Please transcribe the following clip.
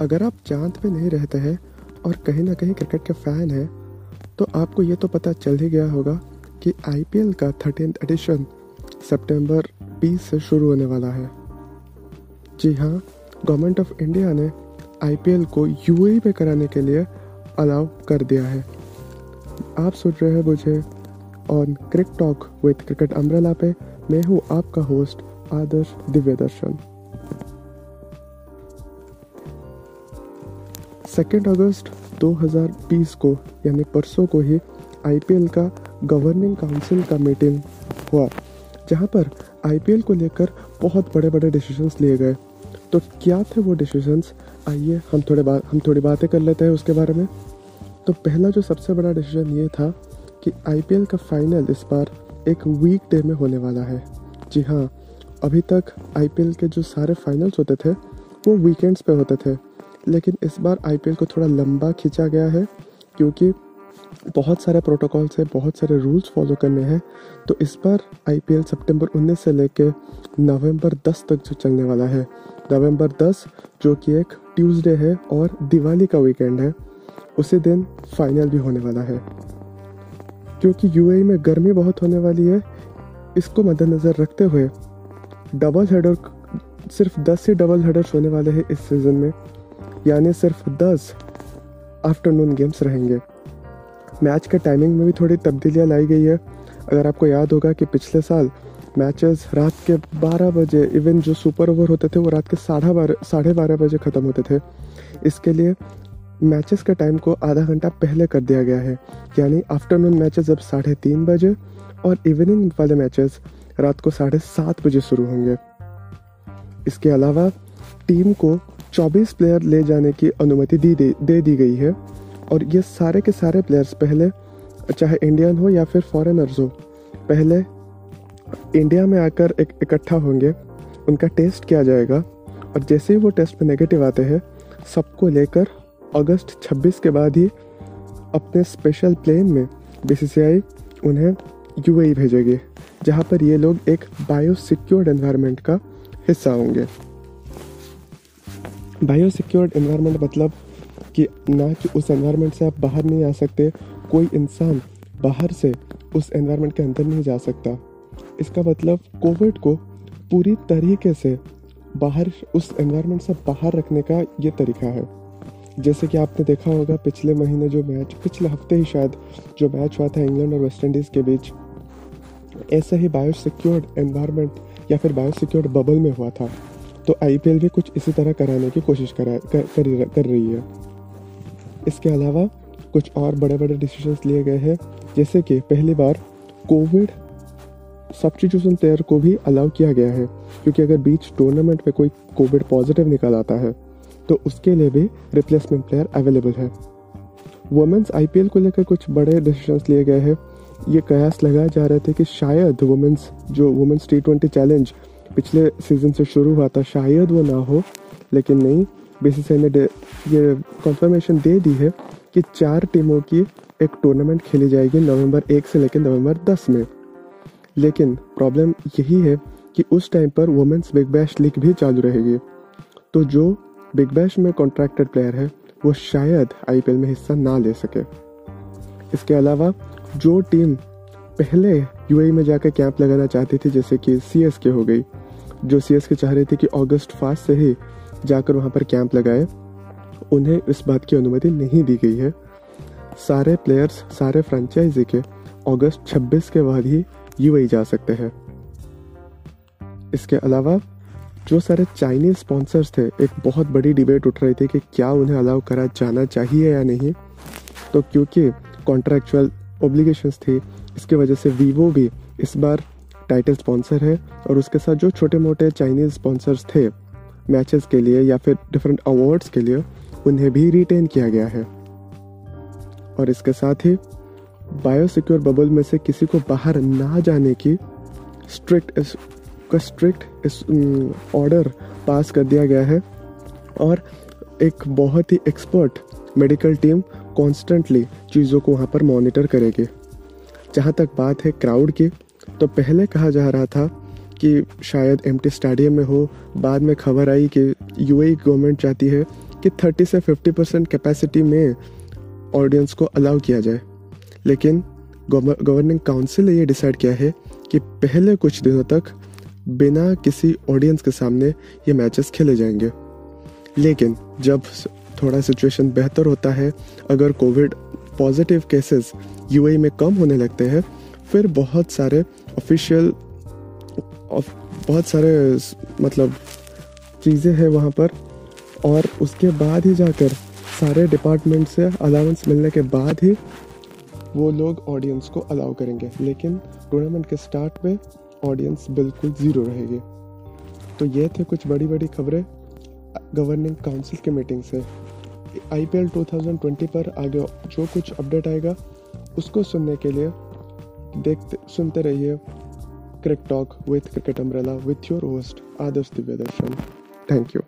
अगर आप चाँद पे नहीं रहते हैं और कहीं ना कहीं क्रिकेट के फ़ैन हैं तो आपको ये तो पता चल ही गया होगा कि आईपीएल का थर्टीन एडिशन सितंबर 20 से शुरू होने वाला है। जी हाँ गवर्नमेंट ऑफ़ इंडिया ने आईपीएल को यूएई में कराने के लिए अलाउ कर दिया है। आप सुन रहे हैं मुझे on cric talk with cricket umbrella पे। मैं हूँ आपका होस्ट आदर्श दिव्य दर्शन सेकेंड अगस्त 2020 को, यानी परसों को ही आईपीएल का गवर्निंग काउंसिल का मीटिंग हुआ, जहाँ पर आईपीएल को लेकर बहुत बड़े बड़े डिसीजंस लिए गए। तो क्या थे वो डिसीजंस आइए हम थोड़े बात हम थोड़ी बातें कर लेते हैं उसके बारे में। तो पहला जो सबसे बड़ा डिसीज़न ये था कि आईपीएल का फाइनल इस बार एक वीक डे में होने वाला है। जी हाँ अभी तक आईपीएल के जो सारे फाइनल्स होते थे, वो वीकेंड्स पे होते थे। लेकिन इस बार आईपीएल को थोड़ा लंबा खींचा गया है, क्योंकि बहुत सारे प्रोटोकॉल्स है, बहुत सारे रूल्स फॉलो करने हैं। तो इस बार आईपीएल सितंबर 19 से लेकर नवंबर 10 तक जो चलने वाला है। नवंबर 10 जो कि एक ट्यूसडे है और दिवाली का वीकेंड है, उसी दिन फाइनल भी होने वाला है। क्योंकि यूएई में गर्मी बहुत होने वाली है, इसको मद्देनज़र रखते हुए डबल हेडर सिर्फ़ 10 ही डबल हेडर्स होने वाले हैं इस सीज़न में। यानी सिर्फ़ 10 आफ्टरनून गेम्स रहेंगे। मैच के टाइमिंग में भी थोड़ी तब्दीलियाँ लाई गई है। अगर आपको याद होगा कि पिछले साल मैचेस रात के 12 बजे इवन जो सुपर ओवर होते थे, वो रात के साढ़ा बारह, साढ़े बारह बजे ख़त्म होते थे। इसके लिए मैचेस के टाइम को आधा घंटा पहले कर दिया गया है। यानी आफ्टरनून मैचेस अब साढ़े तीन बजे और इवनिंग वाले मैचेस रात को साढ़े सात बजे शुरू होंगे। इसके अलावा टीम को 24 प्लेयर ले जाने की अनुमति दी दे, दे दी गई है। और ये सारे के सारे प्लेयर्स पहले चाहे इंडियन हो या फिर फॉरेनर्स हो पहले इंडिया में आकर एक इकट्ठा होंगे। उनका टेस्ट किया जाएगा। और जैसे ही वो टेस्ट में नेगेटिव आते हैं सबको लेकर अगस्त 26 के बाद ही अपने स्पेशल प्लेन में बीसीसीआई उन्हें यूएई भेजेगी जहाँ पर ये लोग एक बायो सिक्योर्ड एनवायरनमेंट का हिस्सा होंगे। बायो सिक्योर्ड एनवायरनमेंट मतलब कि ना कि उस एनवायरनमेंट से आप बाहर नहीं आ सकते। कोई इंसान बाहर से उस एनवायरनमेंट के अंदर नहीं जा सकता। इसका मतलब कोविड को पूरी तरीके से बाहर, उस एनवायरनमेंट से बाहर रखने का ये तरीका है। जैसे कि आपने देखा होगा पिछले महीने जो मैच पिछले हफ़्ते ही शायद जो मैच हुआ था इंग्लैंड और वेस्ट इंडीज़ के बीच, ऐसे ही बायो सिक्योर्ड एनवायरनमेंट या फिर बायो सिक्योर्ड बबल में हुआ था। तो आईपीएल भी कुछ इसी तरह कराने की कोशिश करा कर, कर, कर रही है। इसके अलावा कुछ और बड़े बड़े डिसीजंस लिए गए हैं जैसे कि पहली बार कोविड सब्सटीट्यूशन प्लेयर को भी अलाउ किया गया है क्योंकि अगर बीच टूर्नामेंट में कोई कोविड पॉजिटिव निकल आता है तो उसके लिए भी रिप्लेसमेंट प्लेयर अवेलेबल है। वुमेंस आईपीएल को लेकर कुछ बड़े डिसीजंस लिए गए हैं। ये कयास लगाए जा रहे थे कि शायद वुमेंस जो वुमेंस टी ट्वेंटी चैलेंज पिछले सीज़न से शुरू हुआ था, शायद वो ना हो, लेकिन नहीं बीसीसीआई ने ये कंफर्मेशन दे दी है कि चार टीमों की एक टूर्नामेंट खेली जाएगी नवंबर एक से लेकर नवंबर दस में। लेकिन प्रॉब्लम यही है कि उस टाइम पर वुमेंस बिग बैश लीग भी चालू रहेगी। तो जो बिग बैश में कॉन्ट्रैक्टेड प्लेयर है, वो शायद आईपीएल में हिस्सा ना ले सके। इसके अलावा जो टीम पहले यूएई में जाकर कैंप लगाना चाहती थी, जैसे कि सी हो गई जो सी के चाह रहे थे कि अगस्त फास्ट से ही जाकर वहाँ पर कैंप लगाए, उन्हें इस बात की अनुमति नहीं दी गई है। सारे प्लेयर्स सारे फ्रेंचाइजी के अगस्त 26 के बाद ही यूएई जा सकते हैं। इसके अलावा, जो सारे चाइनीज़ स्पॉन्सर्स थे, एक बहुत बड़ी डिबेट उठ रही थी कि क्या उन्हें अलाउ करा जाना चाहिए या नहीं। तो क्योंकि कॉन्ट्रेक्चुअल ओब्लिगेशंस थी, इसके वजह से वीवो भी इस बार टाइटल स्पॉन्सर है और उसके साथ जो छोटे मोटे चाइनीज़ स्पॉन्सर्स थे मैचेस के लिए या फिर डिफरेंट अवार्ड्स के लिए, उन्हें भी रिटेन किया गया है। और इसके साथ ही बायोसिक्योर बबल में से किसी को बाहर ना जाने की स्ट्रिक्ट का स्ट्रिक्ट ऑर्डर पास कर दिया गया है और एक बहुत ही एक्सपर्ट मेडिकल टीम कॉन्स्टेंटली चीज़ों को वहाँ पर मॉनिटर करेगी। जहाँ तक बात है क्राउड की तो पहले कहा जा रहा था कि शायद एम स्टेडियम में हो, बाद में खबर आई कि यूएई गवर्नमेंट चाहती है कि 30 से 50 परसेंट कैपेसिटी में ऑडियंस को अलाउ किया जाए। लेकिन गवर्निंग काउंसिल ने ये डिसाइड किया है कि पहले कुछ दिनों तक बिना किसी ऑडियंस के सामने ये मैचेस खेले जाएँगे। लेकिन जब थोड़ा सिचुएशन बेहतर होता है, अगर कोविड पॉजिटिव केसेस यूएई में कम होने लगते हैं फिर बहुत सारे ऑफिशियल बहुत सारे मतलब चीज़ें हैं वहाँ पर। और उसके बाद ही जाकर सारे डिपार्टमेंट से अलाउंस मिलने के बाद ही वो लोग ऑडियंस को अलाउ करेंगे। लेकिन टूर्नामेंट के स्टार्ट में ऑडियंस बिल्कुल ज़ीरो रहेगी। तो ये थे कुछ बड़ी बड़ी खबरें। गवर्निंग काउंसिल की मीटिंग से आई पी एल टू पर आगे जो कुछ अपडेट आएगा, उसको सुनने के लिए देखते, सुनते रहिए cric talk with cricket umbrella with your host Adarsh Divya Darshan thank you